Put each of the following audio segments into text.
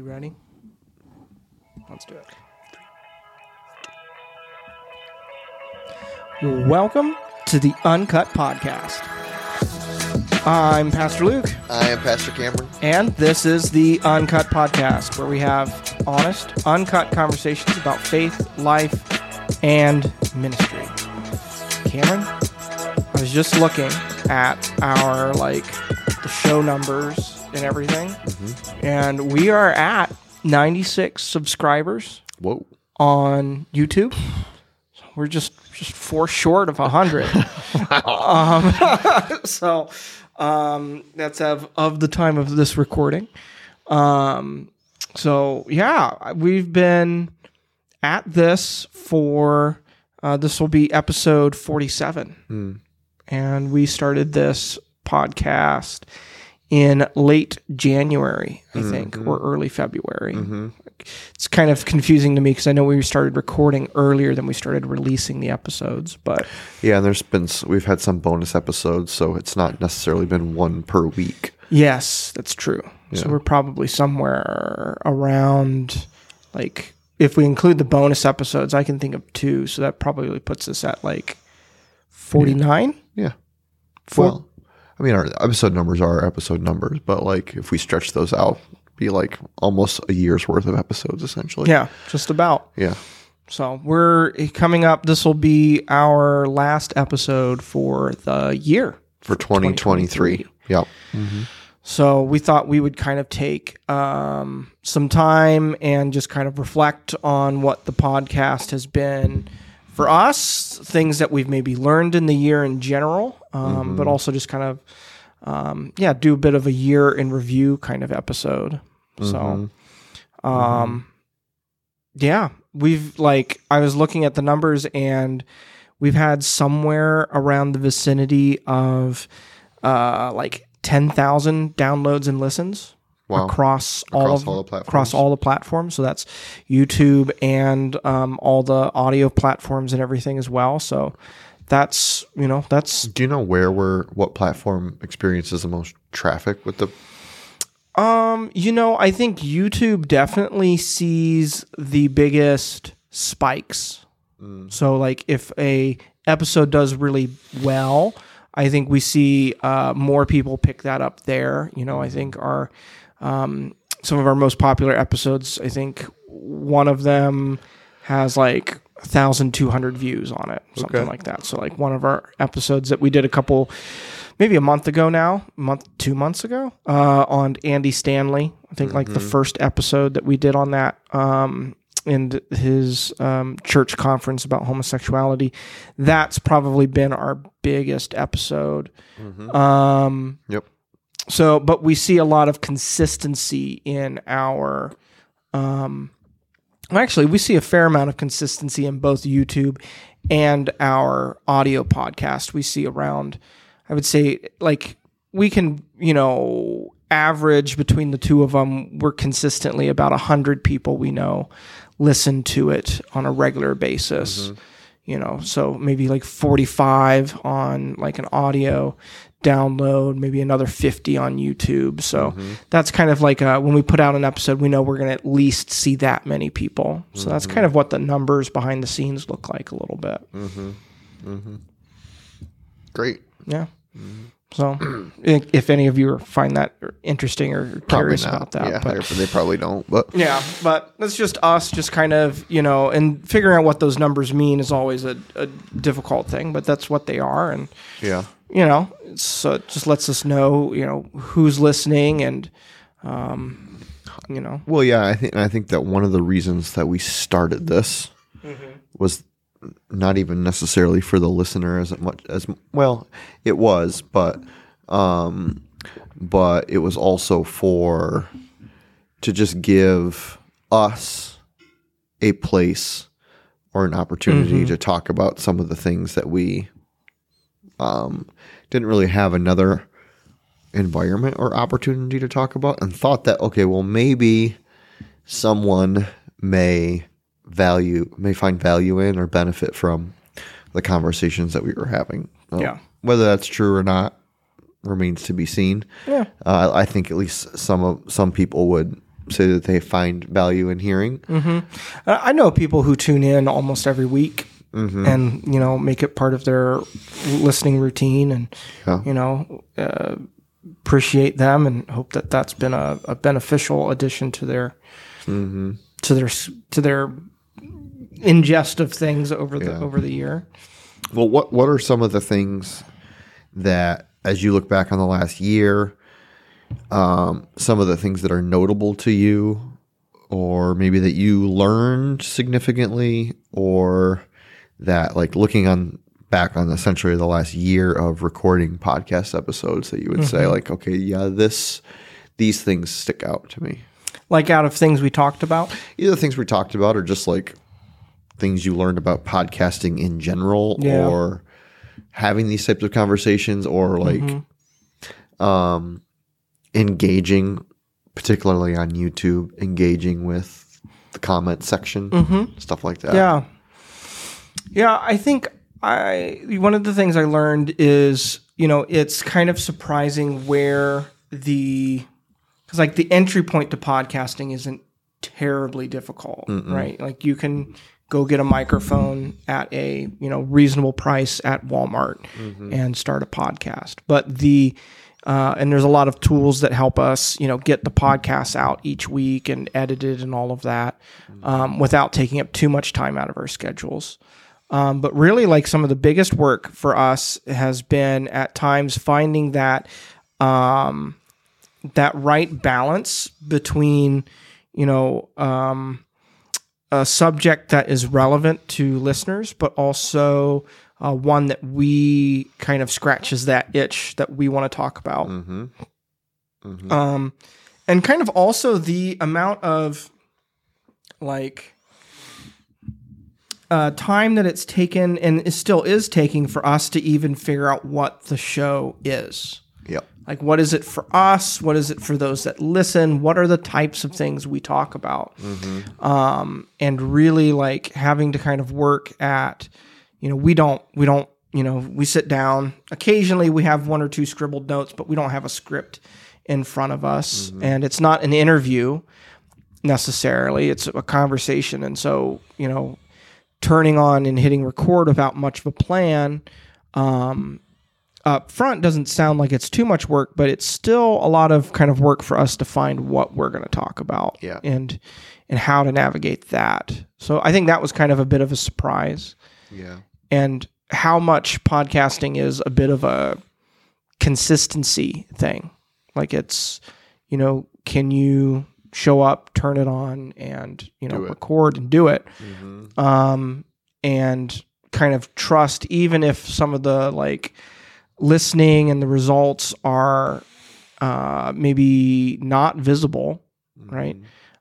You ready? Let's do it. Welcome to the Uncut Podcast. I'm Pastor Luke, I am Pastor Cameron. and this is the Uncut Podcast, where we have honest, uncut conversations about faith, life, and ministry. Cameron, I was just looking at our like the show numbers and everything, and we are at 96 subscribers Whoa. on YouTube. So we're just just four short of hundred. um, so um, that's of of the time of this recording. Um, so yeah, we've been at this for uh, this will be episode forty seven, and we started this podcast in late January, I mm-hmm, think, mm-hmm. or early February. Mm-hmm. It's kind of confusing to me because I know we started recording earlier than we started releasing the episodes, but Yeah, and there's been we've had some bonus episodes, so it's not necessarily been one per week. yes, that's true. So we're probably somewhere around like if we include the bonus episodes, I can think of two, so that probably puts us at like 49. Yeah. Four- Well, I mean, our episode numbers are episode numbers, but like if we stretch those out, be like almost a year's worth of episodes essentially. Yeah, just about. Yeah. So we're coming up. This will be our last episode for the year. For 2023. Yep. So we thought we would kind of take um, some time and just kind of reflect on what the podcast has been for us, things that we've maybe learned in the year in general, um, but also just kind of, um, yeah, do a bit of a year in review kind of episode. So, um, yeah, we've like, I was looking at the numbers and we've had somewhere around the vicinity of uh, like 10,000 downloads and listens Wow. across, all of all the platforms. across all the platforms. So that's YouTube and um, all the audio platforms and everything as well. So that's you know that's Do you know where we're what platform experiences the most traffic with the um you know I think YouTube definitely sees the biggest spikes. So like if a episode does really well, I think we see uh, more people pick that up there. You know, I think our um, some of our most popular episodes. I think one of them has like thousand two hundred views on it, something Okay. like that. So like one of our episodes that we did a couple, maybe a month ago now, month two months ago, uh, on Andy Stanley. I think like the first episode that we did on that. Um, and his um, church conference about homosexuality. That's probably been our biggest episode. Um, Yep. So, but we see a lot of consistency in our. Um, actually, we see a fair amount of consistency in both YouTube and our audio podcast. We see around, I would say, like we can, you know, average between the two of them. We're consistently about a hundred people we know listen to it on a regular basis you know so maybe like 45 on like an audio download maybe another 50 on youtube. So mm-hmm. that's kind of like uh when we put out an episode we know we're going to at least see that many people. So that's mm-hmm. kind of what the numbers behind the scenes look like a little bit. Mm-hmm. Great. yeah so if any of you find that interesting or Probably curious not. about that Yeah, but they probably don't. But Yeah, but that's just us, just kind of, you know, and figuring out what those numbers mean is always a, a difficult thing, but that's what they are. And, yeah. you know, so it just lets us know, you know, who's listening and, um, you know, Well, yeah, I think I think that one of the reasons that we started this was not even necessarily for the listener as much as well, it was, but um, but it was also for to just give us a place or an opportunity to talk about some of the things that we um, didn't really have another environment or opportunity to talk about and thought that okay well maybe someone may value may find value in or benefit from the conversations that we were having Yeah. whether that's true or not remains to be seen Yeah. uh, i think at least some of some people would say that they find value in hearing. I I know people who tune in almost every week and you know make it part of their listening routine, and Yeah. you know uh, appreciate them and hope that that's been a, a beneficial addition to their to their to their ingest of things over the over the year. Well, what what are some of the things that, as you look back on the last year, um, some of the things that are notable to you, or maybe that you learned significantly, or that, like, looking on back on essentially the last year of recording podcast episodes, that you would say, like, okay, yeah, this these things stick out to me. Like out of things we talked about. Either things we talked about, or just like things you learned about podcasting in general Yeah. or having these types of conversations or like um engaging particularly on YouTube engaging with the comment section stuff like that Yeah. Yeah, I think I one of the things I learned is, you know, it's kind of surprising where the cuz like the entry point to podcasting isn't terribly difficult, right? Like you can go get a microphone at a, you know, reasonable price at Walmart and start a podcast. But the uh, and there's a lot of tools that help us, you know, get the podcasts out each week and edit it and all of that um, without taking up too much time out of our schedules. Um, but really, like some of the biggest work for us has been at times finding that um, that right balance between, you know, um, a subject that is relevant to listeners, but also uh, one that we kind of scratches that itch that we want to talk about. Um, and kind of also the amount of like uh, time that it's taken and it still is taking for us to even figure out what the show is. Yep Like, what is it for us? What is it for those that listen? What are the types of things we talk about? Um, and really, like having to kind of work at, you know, we don't, we don't, you know, we sit down. Occasionally, we have one or two scribbled notes, but we don't have a script in front of us, and it's not an interview necessarily. It's a conversation, and so you know, turning on and hitting record without much of a plan um, up front doesn't sound like it's too much work, but it's still a lot of kind of work for us to find what we're going to talk about Yeah. and and how to navigate that. So I think that was kind of a bit of a surprise yeah and how much podcasting is a bit of a consistency thing. Like it's, you know, can you show up, turn it on, and you know, record and do it, um, and kind of trust, even if some of the like listening and the results are uh, maybe not visible, right?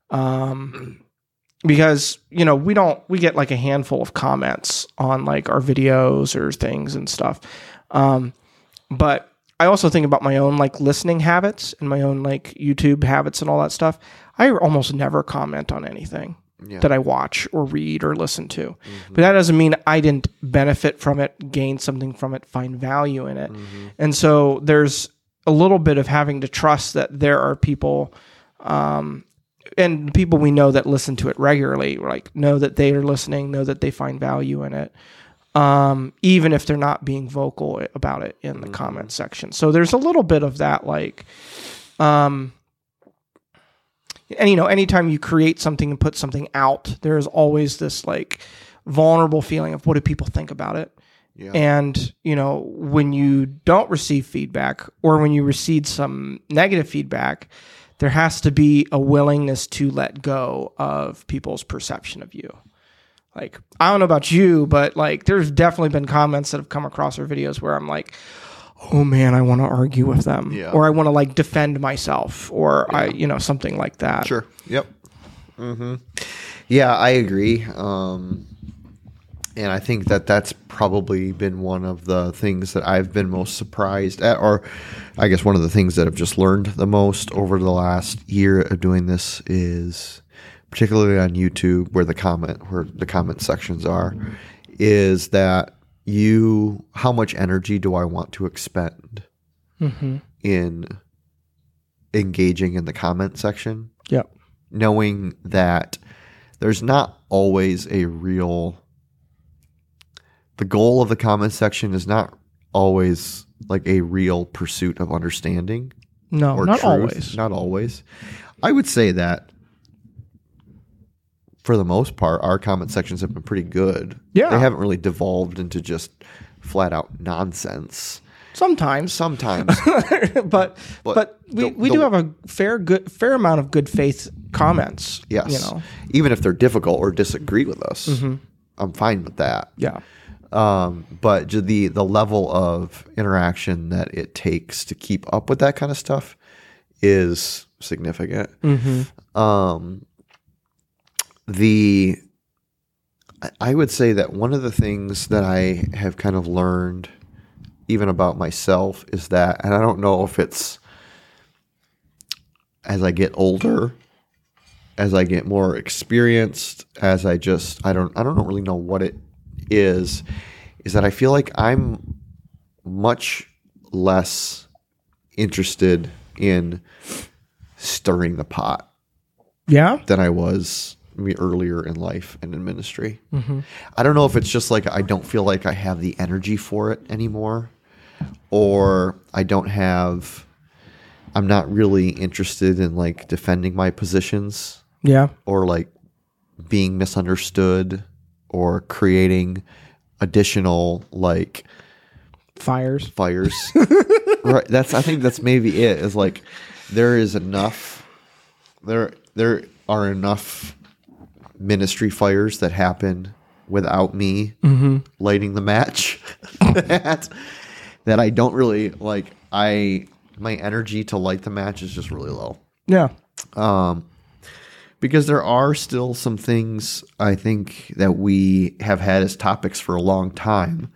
Um, because you know we don't we get like a handful of comments on like our videos or things and stuff. Um but i also think about my own like listening habits and my own like youtube habits and all that stuff. I almost never comment on anything Yeah. that i watch or read or listen to. But that doesn't mean i didn't benefit from it gain something from it find value in it. And so there's a little bit of having to trust that there are people um, and people we know that listen to it regularly like know that they are listening know that they find value in it um, even if they're not being vocal about it in the comment section. So there's a little bit of that like um, and you know anytime you create something and put something out there's always this like vulnerable feeling of what do people think about it Yeah. and you know when you don't receive feedback or when you receive some negative feedback there has to be a willingness to let go of people's perception of you like i don't know about you but like there's definitely been comments that have come across our videos where i'm like oh man i want to argue with them Yeah. or i want to like defend myself or i you know something like that Sure. Yep. hmm Yeah, I agree. Um, and I think that that's probably been one of the things that I've been most surprised at, or I guess one of the things that I've just learned the most over the last year of doing this is, particularly on YouTube, where the comment where the comment sections are, is that you how much energy do I want to expend mm-hmm. in engaging in the comment section? yep knowing that there's not always a real the goal of the comment section is not always like a real pursuit of understanding No, not truth. always. Not always. I would say that for the most part, our comment sections have been pretty good. Yeah. They haven't really devolved into just flat out nonsense. Sometimes, Sometimes, but but, we, the- we the- do have a fair good fair amount of good faith comments. yes. you know, Even if they're difficult or disagree with us, Mm-hmm. I'm fine with that. yeah, um, but the the level of interaction that it takes to keep up with that kind of stuff is significant. Um, the I- would say that one of the things that I have kind of learned, even about myself, is that, and I don't know if it's as I get older, as I get more experienced, as I just I don't I don't really know what it is, is that I feel like I'm much less interested in stirring the pot yeah, than I was maybe earlier in life and in ministry. Mm-hmm. I don't know if it's just like I don't feel like I have the energy for it anymore, or I don't have. I'm not really interested in like defending my positions yeah, or like being misunderstood or creating additional like fires. fires. right. That's I think that's maybe it. Is like there is enough there there are enough ministry fires that happen without me mm-hmm. lighting the match that that I don't really like I my energy to light the match is just really low. Yeah, um, because there are still some things I think that we have had as topics for a long time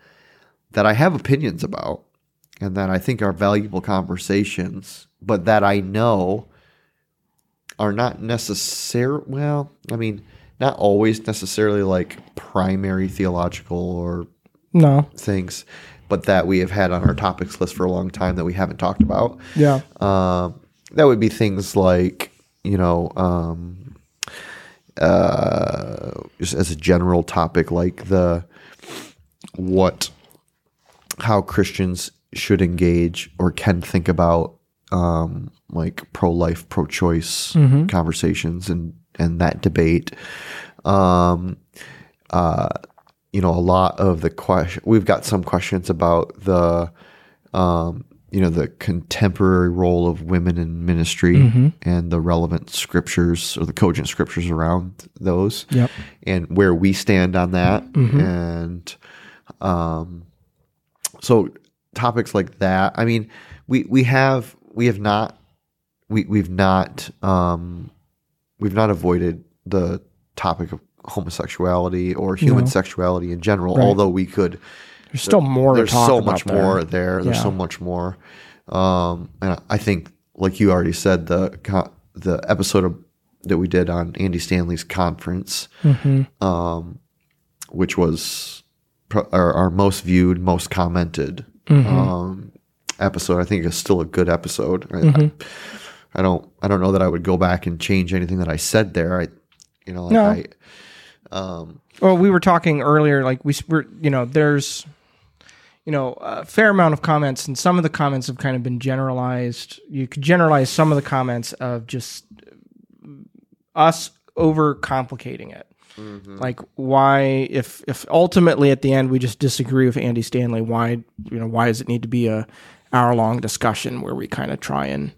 that I have opinions about and that I think are valuable conversations, but that I know are not necessarily, well, I mean, not always necessarily like primary theological or no, things, but that we have had on our topics list for a long time that we haven't talked about. yeah, Um, that would be things like, you know, um, uh, just as a general topic, like the what, how Christians should engage or can think about, um, like pro life, pro choice conversations and and that debate. Um, uh, you know, a lot of the question we've got some questions about the um, you know, the contemporary role of women in ministry and the relevant scriptures or the cogent scriptures around those Yep. and where we stand on that. And um, so topics like that, I mean, we, we have, we have not, we, we've not, um, we've not avoided the topic of homosexuality or human No. sexuality in general, Right. although we could, there's still more. there's to talk so much there. more there. There's Yeah. so much more. Um, and I think, like you already said, the the episode of, that we did on Andy Stanley's conference, Mm-hmm. um, which was our, our most viewed, most commented Mm-hmm. um, episode. I think it's still a good episode. I, Mm-hmm. I, I don't. I don't know that I would go back and change anything that I said there. I, you know, like No. I, um, Well, we were talking earlier, like we were, you know, there's, you know, a fair amount of comments, and some of the comments have kind of been generalized. You could generalize some of the comments of just us over complicating it. Like why, if if ultimately at the end we just disagree with Andy Stanley, why you know why does it need to be a hour long discussion where we kind of try and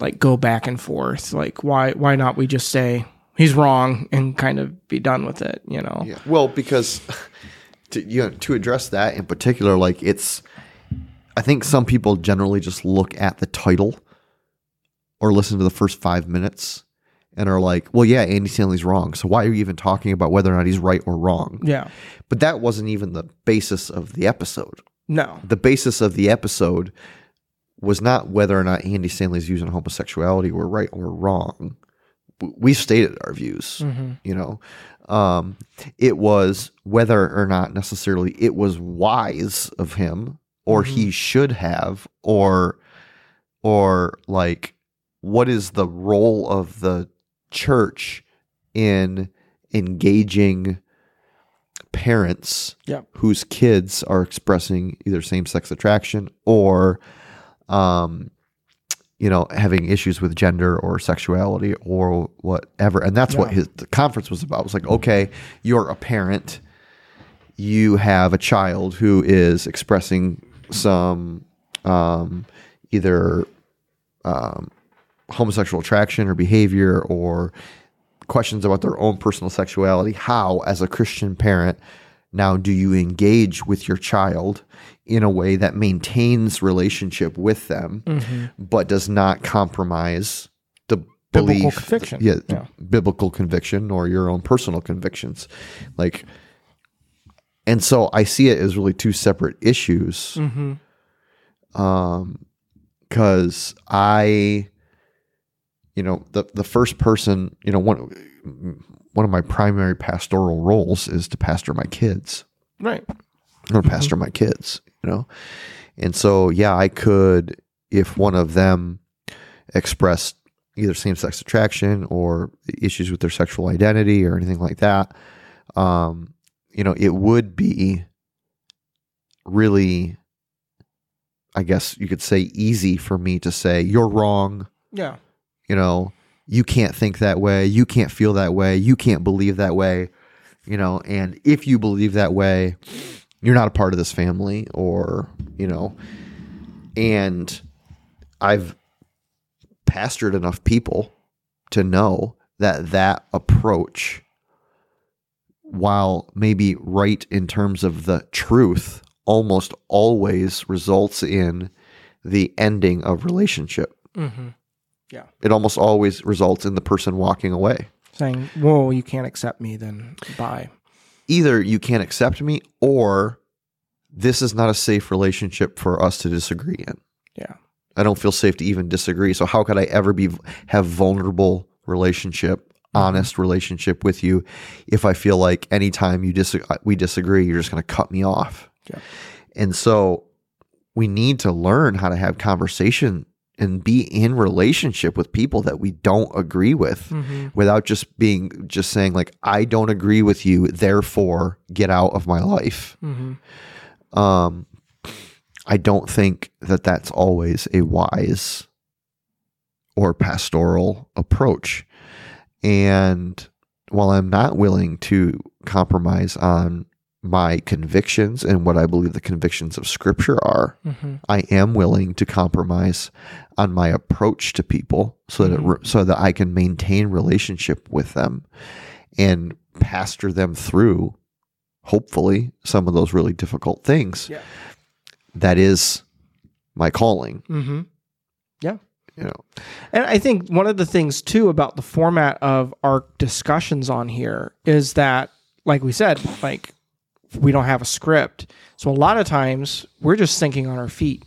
like go back and forth? Like why why not we just say he's wrong and kind of be done with it? You know? Yeah. Well, because to you know, to address that in particular, like it's, I think some people generally just look at the title or listen to the first five minutes and are like, "Well, yeah, Andy Stanley's wrong. So why are you even talking about whether or not he's right or wrong?" Yeah. But that wasn't even the basis of the episode. No. The basis of the episode was not whether or not Andy Stanley's views on homosexuality were right or wrong. W- We stated our views, you know. Um, it was whether or not necessarily it was wise of him or he should have or or like what is the role of the church in engaging parents Yeah. whose kids are expressing either same-sex attraction or um you know having issues with gender or sexuality or whatever. And that's what his the conference was about. It was like okay you're a parent. You have a child who is expressing some um either um homosexual attraction or behavior or questions about their own personal sexuality how as a christian parent now do you engage with your child in a way that maintains relationship with them but does not compromise the Biblical belief conviction. yeah, Yeah. biblical conviction or your own personal convictions like and so i see it as really two separate issues Mm-hmm. um because i you know the the first person you know one one of my primary pastoral roles is to pastor my kids Right. to pastor my kids you know and so yeah i could if one of them expressed either same-sex attraction or issues with their sexual identity or anything like that um you know it would be really i guess you could say easy for me to say you're wrong Yeah. You know you can't think that way you can't feel that way you can't believe that way you know and if you believe that way you're not a part of this family or you know and i've pastored enough people to know that that approach while maybe right in terms of the truth almost always results in the ending of relationship Mm-hmm. It almost always results in the person walking away. Saying, "Whoa, you can't accept me," then bye. Either you can't accept me or this is not a safe relationship for us to disagree in. Yeah. I don't feel safe to even disagree. So how could I ever be have vulnerable relationship, mm-hmm. honest relationship with you if I feel like anytime you dis- uh, we disagree, you're just going to cut me off. Yeah. And so we need to learn how to have conversation and be in relationship with people that we don't agree with Mm-hmm. without just being just saying like I don't agree with you, therefore get out of my life. Mm-hmm. Um, I don't think that that's always a wise or pastoral approach. And while I'm not willing to compromise on my convictions and what I believe the convictions of Scripture are, Mm-hmm. I am willing to compromise on my approach to people so that Mhm. so that I can maintain relationship with them and pastor them through hopefully some of those really difficult things. Yeah. That is my calling, Mm-hmm. Yeah. You know. And I think one of the things too about the format of our discussions on here is that, like we said, like we don't have a script. So a lot of times we're just thinking on our feet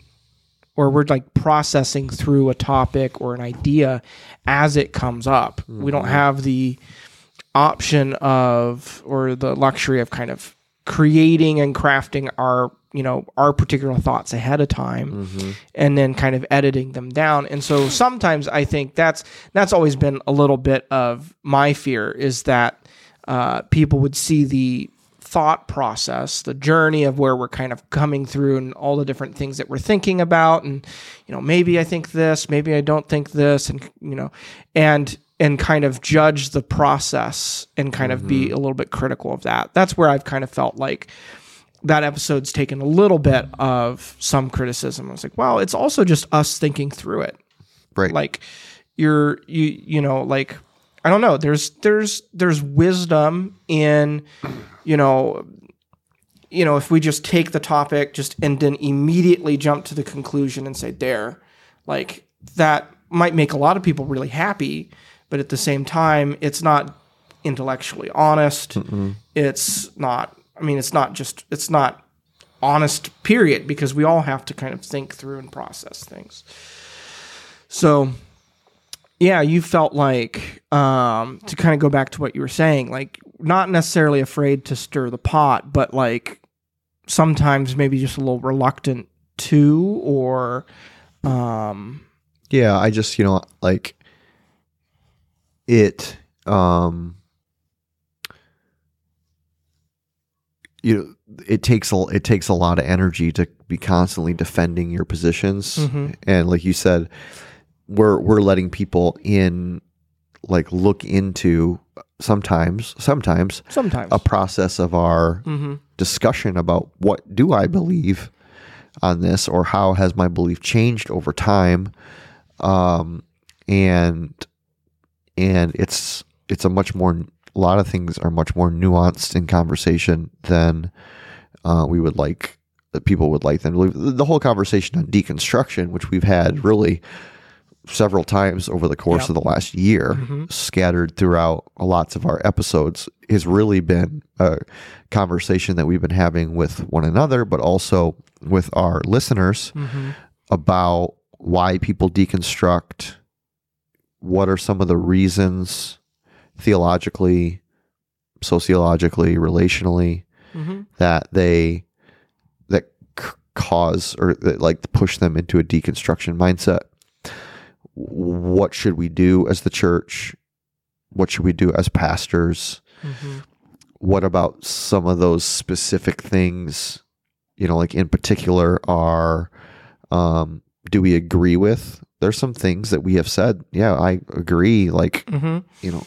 or we're like processing through a topic or an idea as it comes up. We don't have the option of or the luxury of kind of creating and crafting our you know our particular thoughts ahead of time and then kind of editing them down and so sometimes i think that's that's always been a little bit of my fear is that uh, people would see the thought process the journey of where we're kind of coming through and all the different things that we're thinking about and you know maybe i think this maybe i don't think this and you know and and kind of judge the process and kind of be mm-hmm. a little bit critical of that that's where i've kind of felt like that episode's taken a little bit of some criticism. I was like, well, it's also just us thinking through it. Right. Like you're you you know, like I don't know, there's there's there's wisdom in, you know, you know, if we just take the topic just and then immediately jump to the conclusion and say there, like that might make a lot of people really happy, but at the same time, it's not intellectually honest. It's not I mean, it's not just it's not honest period because we all have to kind of think through and process things. So yeah, you felt like um to kind of go back to what you were saying, like not necessarily afraid to stir the pot, but like sometimes maybe just a little reluctant to or um Yeah, I just, you know, like it um you know it takes a it takes a lot of energy to be constantly defending your positions Mhm. and like you said we're we're letting people in like look into sometimes sometimes Sometimes. a process of our mm-hmm. discussion about what do I believe on this or how has my belief changed over time um and and it's it's a much more a lot of things are much more nuanced in conversation than uh, we would like that people would like them to believe. the whole conversation on deconstruction which we've had really several times over the course Yep. of the last year Mhm. scattered throughout lots of our episodes has really been a conversation that we've been having with one another but also with our listeners Mm-hmm. about why people deconstruct what are some of the reasons theologically sociologically relationally Mm-hmm. that they that c- cause or that like push them into a deconstruction mindset what should we do as the church what should we do as pastors Mm-hmm. what about some of those specific things you know like in particular are um do we agree with there's some things that we have said yeah i agree like Mm-hmm. you know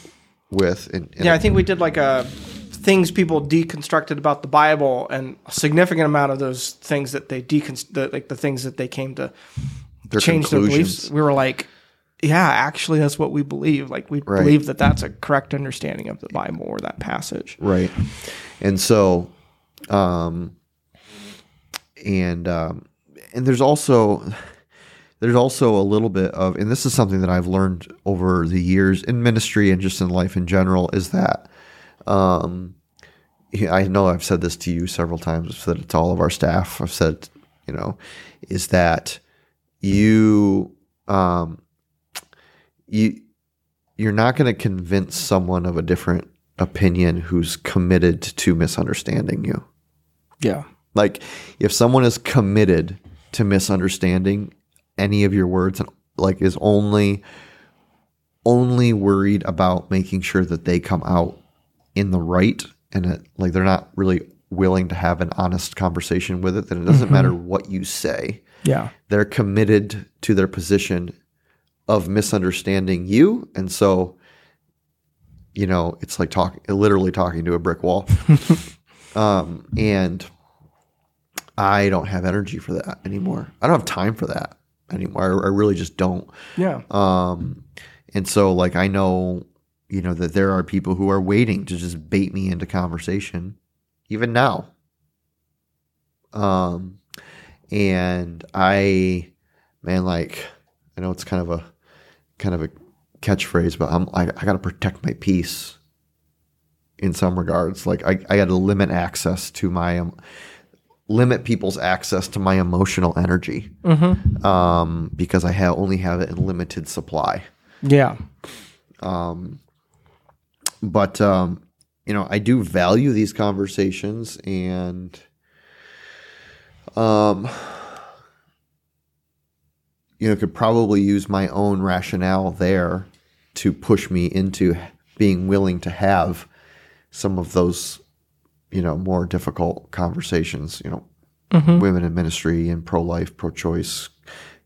with and, and Yeah, I think we did like a things people deconstructed about the Bible, and a significant amount of those things that they deconst, the, like the things that they came to their change their beliefs. We were like, yeah, actually, that's what we believe. Like we Right. believe that that's a correct understanding of the Bible or that passage. right and so um and um and there's also there's also a little bit of and this is something that I've learned over the years in ministry and just in life in general is that um I know I've said this to you several times I've said it to all of our staff I've said you know is that you um you you're not going to convince someone of a different opinion who's committed to misunderstanding you. Yeah. Like if someone is committed to misunderstanding any of your words and like is only only worried about making sure that they come out in the right and it, like they're not really willing to have an honest conversation with it then it doesn't mm-hmm. matter what you say Yeah. they're committed to their position of misunderstanding you. And so you know it's like talking literally talking to a brick wall. Um, and i don't have energy for that anymore. I don't have time for that anymore. I, I really just don't. Yeah. um, and so like i know you know that there are people who are waiting to just bait me into conversation even now. Um and i man like i know it's kind of a kind of a catchphrase but i'm i, I got to protect my peace in some regards like i, I got to limit access to my um, limit people's access to my emotional energy Mm-hmm. um, because i have only have it in limited supply Yeah. Um, but um, you know, I do value these conversations, and um, you know, could probably use my own rationale there to push me into being willing to have some of those, you know, more difficult conversations. You know, mm-hmm. women in ministry and pro life, pro choice,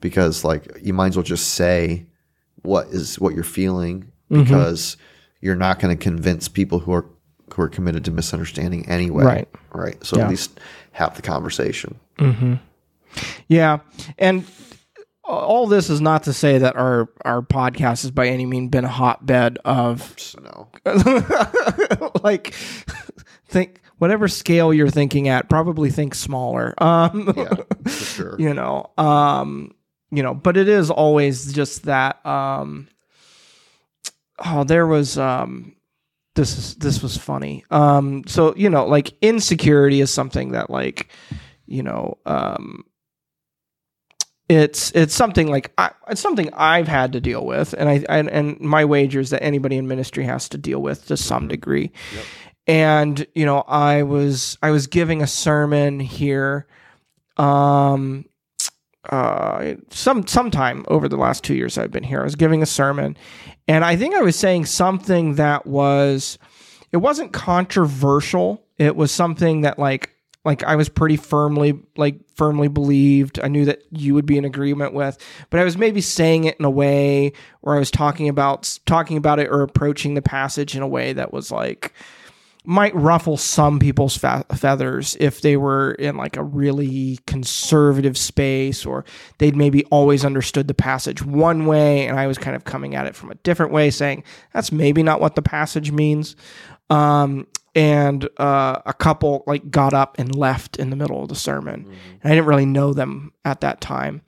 because like you might as well just say what is what you're feeling mm-hmm. because you're not going to convince people who are who are committed to misunderstanding anyway. Right. Right. So Yeah. at least have the conversation. Mm-hmm. Yeah, and all this is not to say that our our podcast has by any means been a hotbed of no. like think whatever scale you're thinking at probably think smaller um Yeah, for sure. you know um you know but it is always just that um oh there was um this is this was funny um so you know like insecurity is something that like you know um it's it's something like I, it's something I've had to deal with, and I and, and my wagers that anybody in ministry has to deal with to some degree. And you know, I was I was giving a sermon here, um, uh, some sometime over the last two years I've been here. I was giving a sermon, and I think I was saying something that was it wasn't controversial. It was something that like like I was pretty firmly like firmly believed. I knew that you would be in agreement with, but I was maybe saying it in a way where I was talking about talking about it or approaching the passage in a way that was like might ruffle some people's feathers if they were in like a really conservative space or they'd maybe always understood the passage one way and I was kind of coming at it from a different way saying that's maybe not what the passage means um, and uh, a couple like got up and left in the middle of the sermon mm-hmm. and I didn't really know them at that time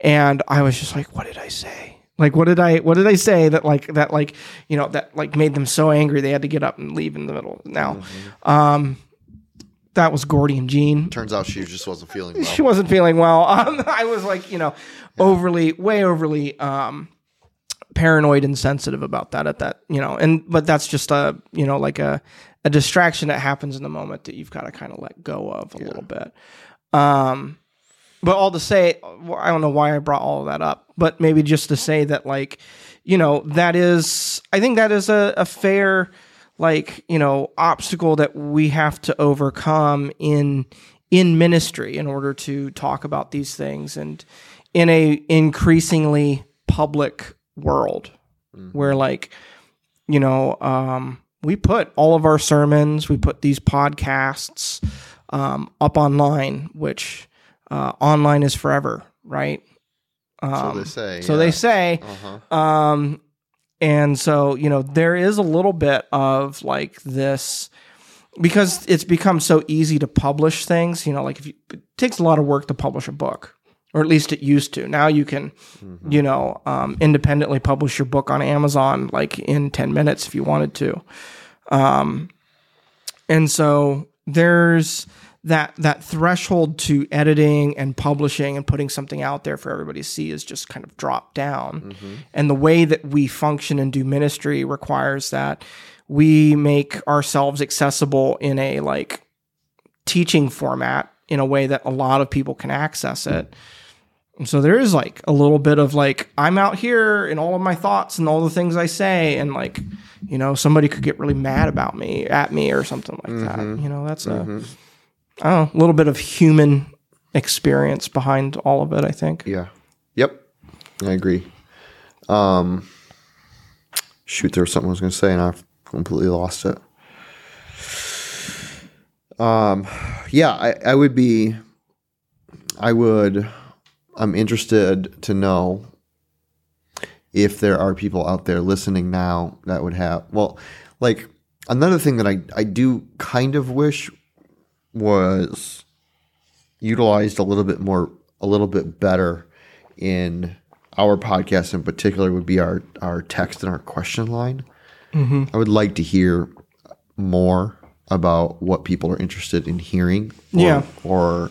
and I was just like what did I say like what did I what did I say that like that like you know that like made them so angry they had to get up and leave in the middle. Now, mm-hmm. um, that was Gordy and Jean. Turns out she just wasn't feeling well. She wasn't feeling well. Um, I was like you know yeah. overly way overly um, paranoid and sensitive about that at that you know and but that's just a you know like a a distraction that happens in the moment that you've got to kind of let go of a yeah. little bit. Um, but all to say, I don't know why I brought all of that up, but maybe just to say that, like, you know, that is, I think that is a, a fair, like, you know, obstacle that we have to overcome in in ministry in order to talk about these things and in a increasingly public world mm-hmm. where like you know um, we put all of our sermons we put these podcasts um, up online which uh, online is forever, right? Um, so they say. So yeah. they say. Uh-huh. Um, and so you know there is a little bit of like this because it's become so easy to publish things. You know, like if you, it takes a lot of work to publish a book, or at least it used to. Now you can, mm-hmm. you know, um, independently publish your book on Amazon like in ten minutes if you wanted to. Um, and so there's that that threshold to editing and publishing and putting something out there for everybody to see is just kind of dropped down. Mm-hmm. And the way that we function and do ministry requires that we make ourselves accessible in a like teaching format in a way that a lot of people can access it. And so there is like a little bit of like I'm out here and all of my thoughts and all the things I say and like you know somebody could get really mad about me at me or something like mm-hmm. that. You know that's mm-hmm. a a little bit of human experience behind all of it. I think. Yeah. Yep. I agree. Um, shoot, there was something I was going to say, and I've completely lost it. Um, yeah, I, I would be. I would. I'm interested to know if there are people out there listening now that would have well, like another thing that I I do kind of wish was utilized a little bit more, a little bit better in our podcast in particular would be our, our text and our question line. Mm-hmm. I would like to hear more about what people are interested in hearing. Or, yeah. Or,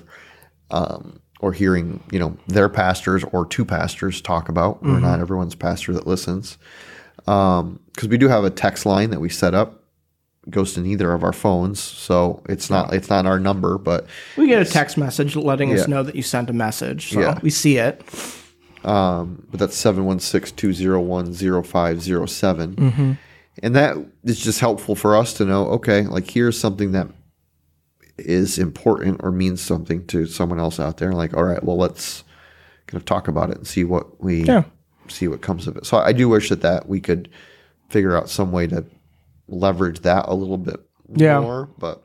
um, or hearing, you know, their pastors or two pastors talk about. Mm-hmm. We're not everyone's pastor that listens. Because um, we do have a text line that we set up goes to neither of our phones, so it's not it's not our number, but we get a text message letting us know that you sent a message, so Yeah. we see it. um, but that's 716-201-0507. Mm-hmm. And that is just helpful for us to know, okay, like here's something that is important or means something to someone else out there. Like, all right, well, let's kind of talk about it and see what we Yeah. see what comes of it. So I do wish that that we could figure out some way to leverage that a little bit yeah. more. But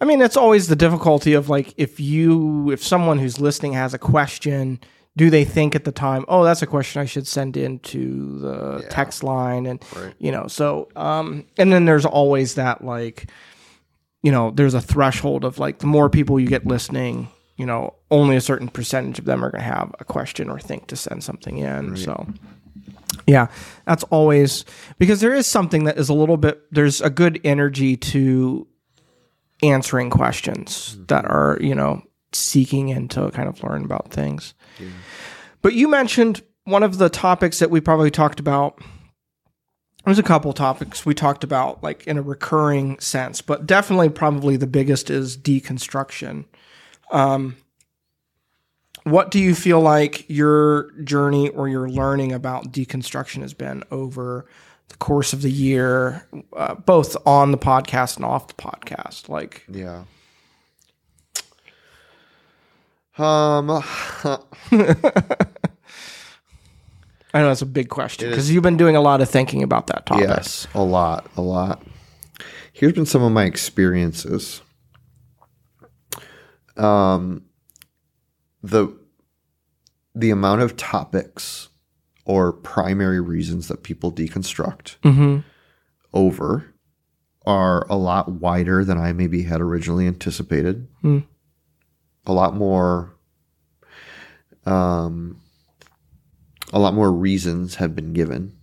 I mean, it's always the difficulty of like if you if someone who's listening has a question, do they think at the time, oh, that's a question I should send in to the yeah. text line, and right. you know, so um, and then there's always that like, you know, there's a threshold of like the more people you get listening, you know, only a certain percentage of them are going to have a question or think to send something in. Right. So yeah, that's always because there is something that is a little bit, there's a good energy to answering questions mm-hmm. that are, you know, seeking in to kind of learn about things. Yeah. But you mentioned one of the topics that we probably talked about. There's a couple topics we talked about, like in a recurring sense, but definitely, probably the biggest is deconstruction. Um, what do you feel like your journey or your learning about deconstruction has been over the course of the year, uh, both on the podcast and off the podcast? Like, Yeah. Um, I know that's a big question because you've been doing a lot of thinking about that topic. yes, a lot, a lot. Here's been some of my experiences. Um, the the amount of topics or primary reasons that people deconstruct over are a lot wider than I maybe had originally anticipated. Hmm. A lot more um a lot more reasons have been given.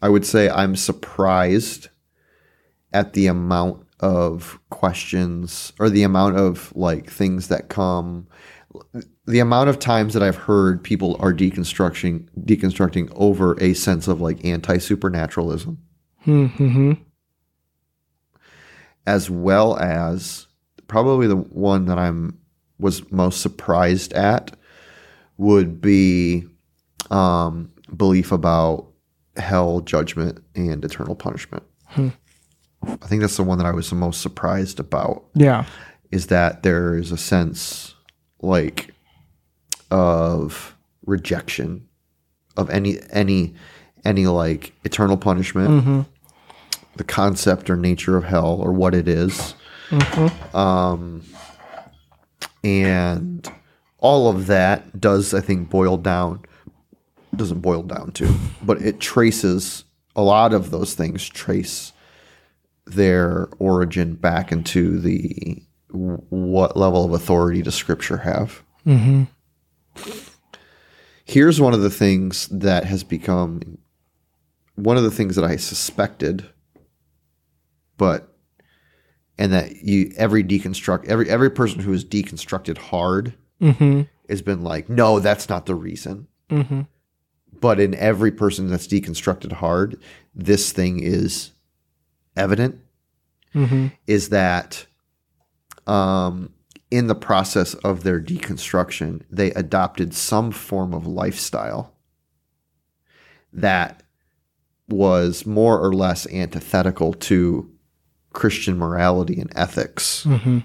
I would say I'm surprised at the amount of questions or the amount of like things that come the amount of times that I've heard people are deconstructing deconstructing over a sense of like anti-supernaturalism Mm-hmm. as well as probably the one that I'm was most surprised at would be um, belief about hell, judgment, and eternal punishment. I think that's the one that I was the most surprised about. Yeah. Is that there is a sense like of rejection of any any any like eternal punishment, the concept or nature of hell or what it is Um, and all of that does i think boil down doesn't boil down to but it traces a lot of those things trace their origin back into the what level of authority does scripture have here's one of the things that has become one of the things that i suspected but and that you every deconstruct every every person who is deconstructed hard Mm-hmm. has been like, no, that's not the reason. Mm-hmm. But in every person that's deconstructed hard, this thing is evident. Mm-hmm. Is that um, in the process of their deconstruction, they adopted some form of lifestyle that was more or less antithetical to Christian morality and ethics. Mm-hmm.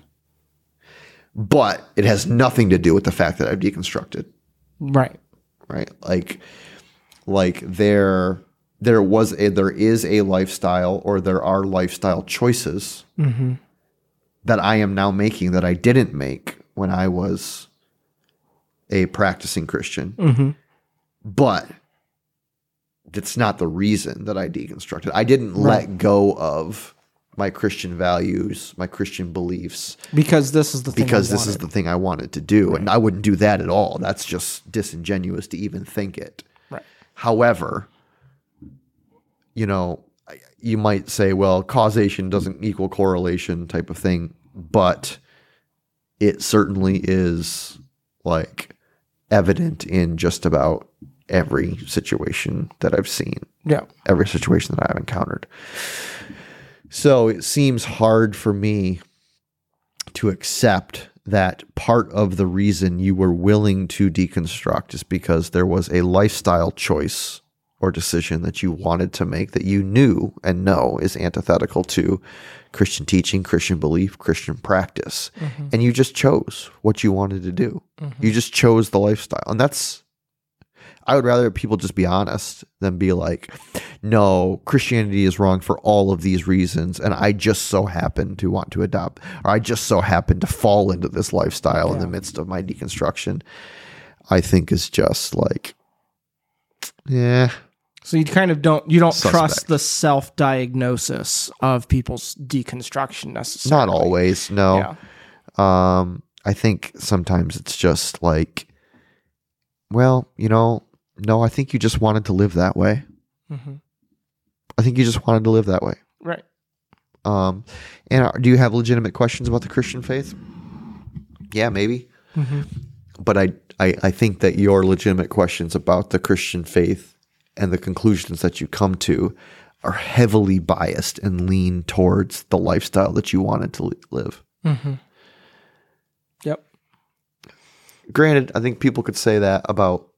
But it has nothing to do with the fact that I've deconstructed. Right. right like like there there was a there is a lifestyle or there are lifestyle choices Mm-hmm. that I am now making that I didn't make when I was a practicing Christian Mm-hmm. but that's not the reason that I deconstructed I didn't let go of my Christian values my Christian beliefs Because this is the because this is the thing I wanted to do. And I wouldn't do that at all. That's just disingenuous to even think it. However, you know, you might say, well, causation doesn't equal correlation type of thing, but it certainly is like evident in just about every situation that I've seen yeah. every situation that I've encountered. So it seems hard for me to accept that part of the reason you were willing to deconstruct is because there was a lifestyle choice or decision that you wanted to make that you knew and know is antithetical to Christian teaching, Christian belief, Christian practice. Mm-hmm. And you just chose what you wanted to do. Mm-hmm. You just chose the lifestyle. And that's I would rather people just be honest than be like, no, Christianity is wrong for all of these reasons. And I just so happen to want to adopt, or I just so happen to fall into this lifestyle in the midst of my deconstruction. I think is just like, yeah, So you kind of don't you don't Suspect. trust the self diagnosis of people's deconstruction necessarily. not always. No. Yeah. Um, I think sometimes it's just like, well, you know, no, I think you just wanted to live that way. hmm I think you just wanted to live that way. Right. Um, and are, do you have legitimate questions about the Christian faith? Yeah, maybe. hmm But I, I, I think that your legitimate questions about the Christian faith and the conclusions that you come to are heavily biased and lean towards the lifestyle that you wanted to li- live. hmm Yep. granted, I think people could say that about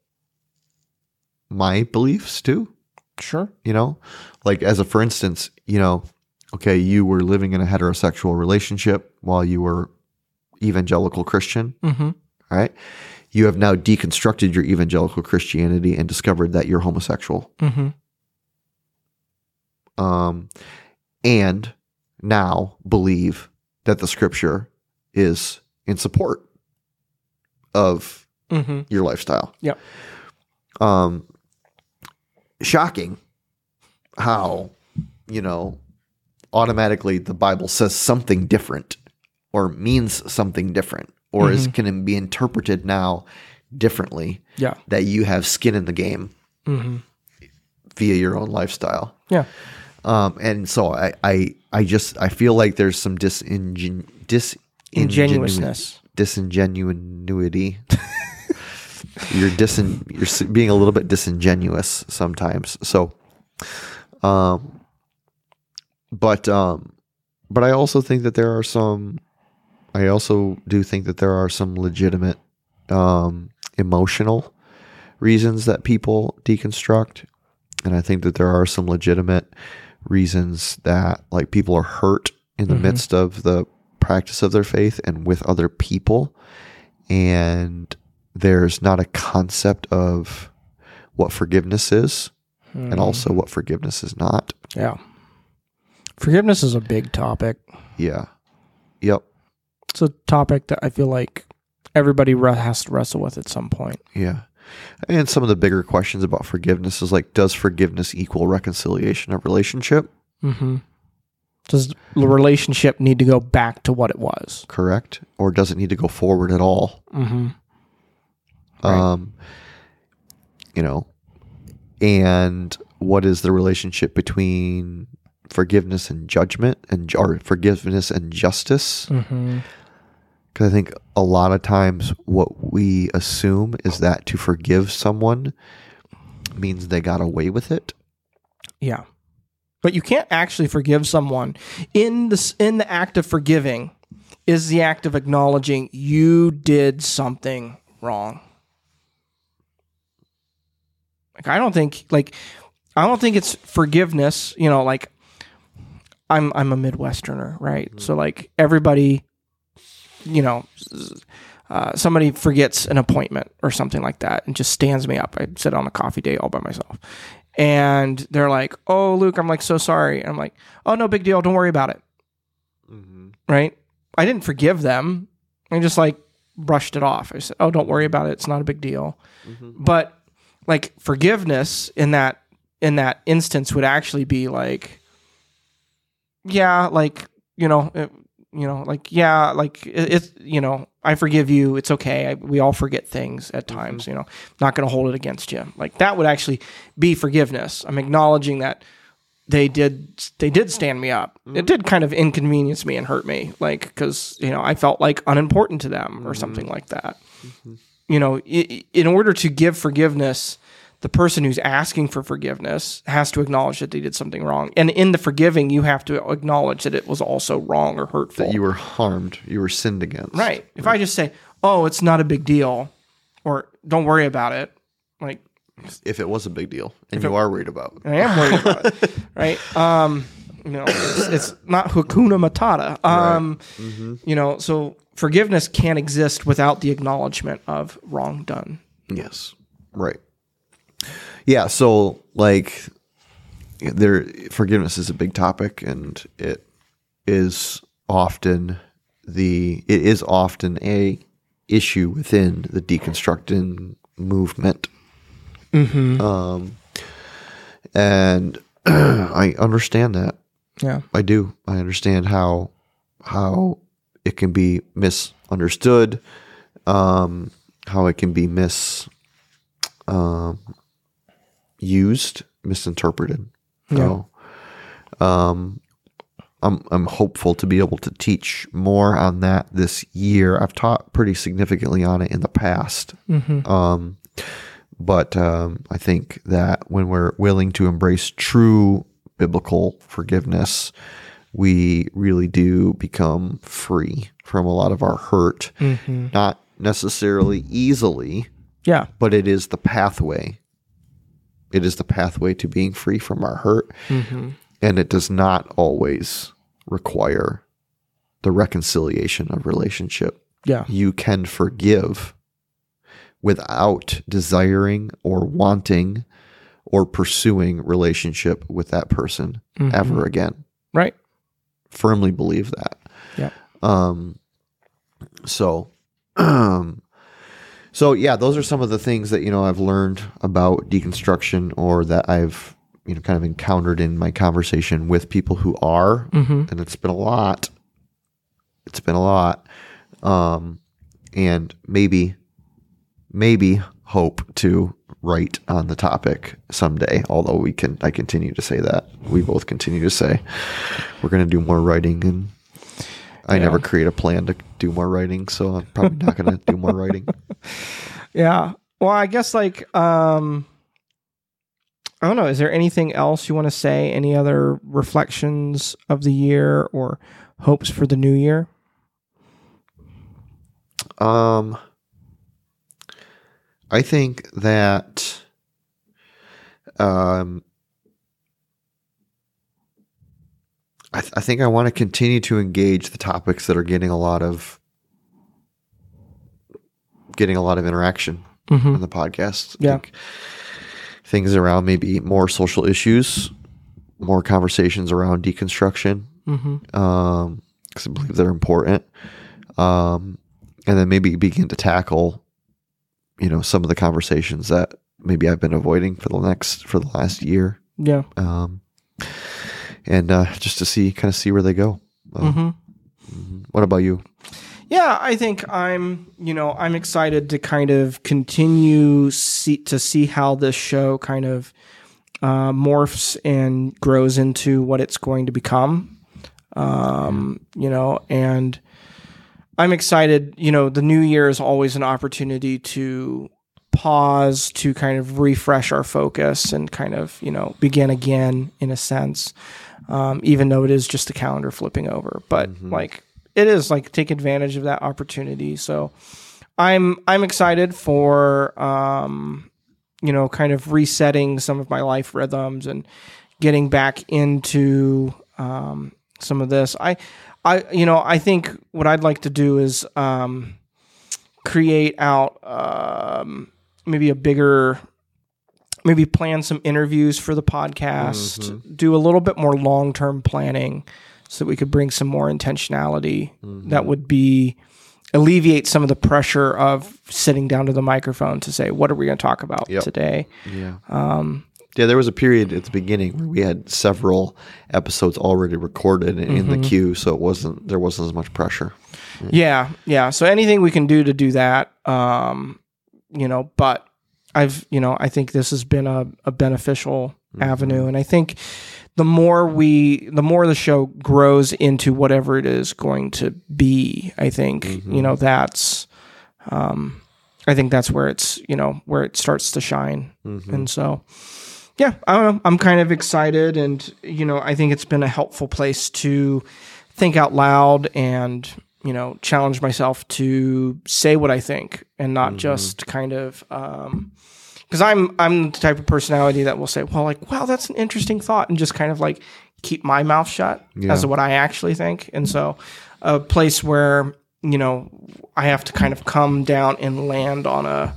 my beliefs too. Sure. You know, like as a for instance, you know, okay, you were living in a heterosexual relationship while you were evangelical Christian, Mm-hmm. right? You have now deconstructed your evangelical Christianity and discovered that you're homosexual. Mm-hmm. um, and now believe that the scripture is in support of Mm-hmm. your lifestyle. Yep. Um, shocking how, you know, automatically the Bible says something different or means something different or is can be interpreted now differently Yeah. that you have skin in the game Mm-hmm. via your own lifestyle. Yeah. Um, and so I, I, I just I feel like there's some disingen dis Ingenuousness. disingenuity. You're disin you're being a little bit disingenuous sometimes. So, um, but um, but I also think that there are some. I also do think that there are some legitimate um, emotional reasons that people deconstruct, and I think that there are some legitimate reasons that like people are hurt in the midst of the practice of their faith and with other people and there's not a concept of what forgiveness is and also what forgiveness is not Yeah. Forgiveness is a big topic. yeah yep It's a topic that I feel like everybody has to wrestle with at some point. yeah and some of the bigger questions about forgiveness is like does forgiveness equal reconciliation of relationship Mm-hmm. Does the relationship need to go back to what it was? correct or does it need to go forward at all Mm-hmm. Right. um you know and what is the relationship between forgiveness and judgment and or forgiveness and justice Mm-hmm. because i think a lot of times what we assume is that to forgive someone means they got away with it Yeah. But you can't actually forgive someone. In the in the act of forgiving is the act of acknowledging you did something wrong. Like I don't think like I don't think it's forgiveness, you know, like I'm I'm a Midwesterner, right? Mm-hmm. So like everybody you know uh, somebody forgets an appointment or something like that and just stands me up. I sit on a coffee date all by myself and they're like, "Oh, Luke, I'm like so sorry." And I'm like, "Oh, no big deal. Don't worry about it." Mm-hmm. Right? I didn't forgive them. I just like brushed it off. I said, "Oh, don't worry about it. It's not a big deal." Mm-hmm. But like forgiveness in that in that instance would actually be like, yeah, like you know, it, you know, like yeah, like it, it's you know, I forgive you. It's okay. I, we all forget things at mm-hmm. times. You know, not going to hold it against you. Like that would actually be forgiveness. I'm acknowledging that they did they did stand me up. Mm-hmm. It did kind of inconvenience me and hurt me, like because you know I felt like unimportant to them or mm-hmm. something like that. You know, in order to give forgiveness, the person who's asking for forgiveness has to acknowledge that they did something wrong, and in the forgiving, you have to acknowledge that it was also wrong or hurtful. that you were harmed you were sinned against Right. If I just say, "Oh, it's not a big deal," or "Don't worry about it," like if it was a big deal and you are worried about it. I am worried about it, right? Um, you know, it's, it's not Hakuna Matata. Um, you know, so forgiveness can't exist without the acknowledgement of wrong done. Yes. Right. Yeah. So, like, there, forgiveness is a big topic, and it is often the it is often a issue within the deconstructing movement. Um, and I understand that. Yeah. I do. I understand how how it can be misunderstood, um, how it can be mis um, used, misinterpreted. So, um, I'm I'm hopeful to be able to teach more on that this year. I've taught pretty significantly on it in the past. Um, but um, I think that when we're willing to embrace true biblical forgiveness, we really do become free from a lot of our hurt. Mm-hmm. Not necessarily easily, Yeah. but it is the pathway. It is the pathway to being free from our hurt. Mm-hmm. And it does not always require the reconciliation of relationship. Yeah. You can forgive without desiring or wanting or pursuing relationship with that person mm-hmm. ever again. Right. Firmly believe that. Yeah. Um, so, um, so yeah, those are some of the things that you know I've learned about deconstruction, or that I've you know kind of encountered in my conversation with people who are, and it's been a lot. It's been a lot, um, and maybe, maybe hope to write on the topic someday. Although we can, I continue to say that we both continue to say we're going to do more writing and. I never create a plan to do more writing, so I'm probably not going to do more writing. Yeah. Well, I guess like um I don't know, is there anything else you want to say? Any other reflections of the year or hopes for the new year? Um, I think that um, I, th- I think I want to continue to engage the topics that are getting a lot of getting a lot of interaction Mhm. on the podcast. Yeah. things around maybe more social issues, more conversations around deconstruction, Mhm. um, because I believe they're important. Um, and then maybe begin to tackle, you know, some of the conversations that maybe I've been avoiding for the next for the last year. Yeah. Um, and uh, just to see, kind of see where they go. Um, Mhm. What about you? Yeah, I think I'm, you know, I'm excited to kind of continue see, to see how this show kind of uh, morphs and grows into what it's going to become. Um, you know, and I'm excited. You know, the new year is always an opportunity to pause, to kind of refresh our focus and kind of, you know, begin again in a sense. Um, even though it is just a calendar flipping over, but like it is like take advantage of that opportunity. So I'm I'm excited for um, you know kind of resetting some of my life rhythms and getting back into um, some of this. I I you know I think what I'd like to do is um, create out um, maybe a bigger maybe plan some interviews for the podcast do a little bit more long-term planning so that we could bring some more intentionality that would be alleviate some of the pressure of sitting down to the microphone to say what are we going to talk about Yep. today Yeah. Um, yeah, there was a period at the beginning where we had several episodes already recorded in, in the queue, so it wasn't there wasn't as much pressure. Yeah, yeah. So anything we can do to do that, um, you know, but I've, you know, I think this has been a, a beneficial avenue. And I think the more we, the more the show grows into whatever it is going to be, I think, you know, that's, um, I think that's where it's, you know, where it starts to shine. And so, yeah, I don't know. I'm kind of excited. And, you know, I think it's been a helpful place to think out loud and, you know, challenge myself to say what I think and not just kind of, um, because I'm I'm the type of personality that will say, well, like, wow, that's an interesting thought, and just kind of like keep my mouth shut as to what I actually think. And so, a place where you know I have to kind of come down and land on a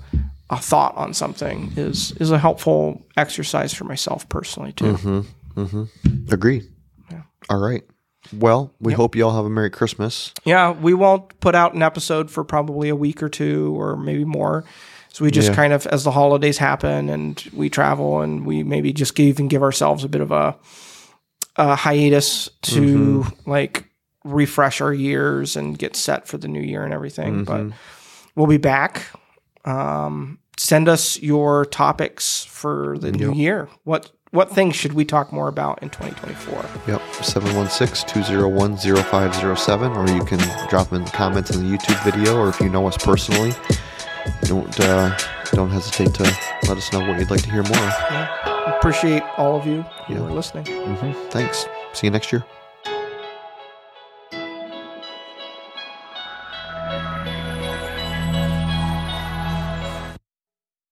a thought on something is is a helpful exercise for myself personally too. Mm-hmm. Mm-hmm. Agreed. All right. Well, we hope you all have a Merry Christmas. Yeah, we won't put out an episode for probably a week or two or maybe more. So we just Yeah. kind of, as the holidays happen and we travel and we maybe just give, even give ourselves a bit of a, a hiatus to like refresh our years and get set for the new year and everything. But we'll be back. Um, send us your topics for the new year. What what things should we talk more about in 2024? Yep, 716-201-0507, or you can drop them in the comments in the YouTube video, or if you know us personally, don't uh, don't hesitate to let us know what you'd like to hear more of. Appreciate all of you who Yeah. are listening. hmm Thanks. See you next year.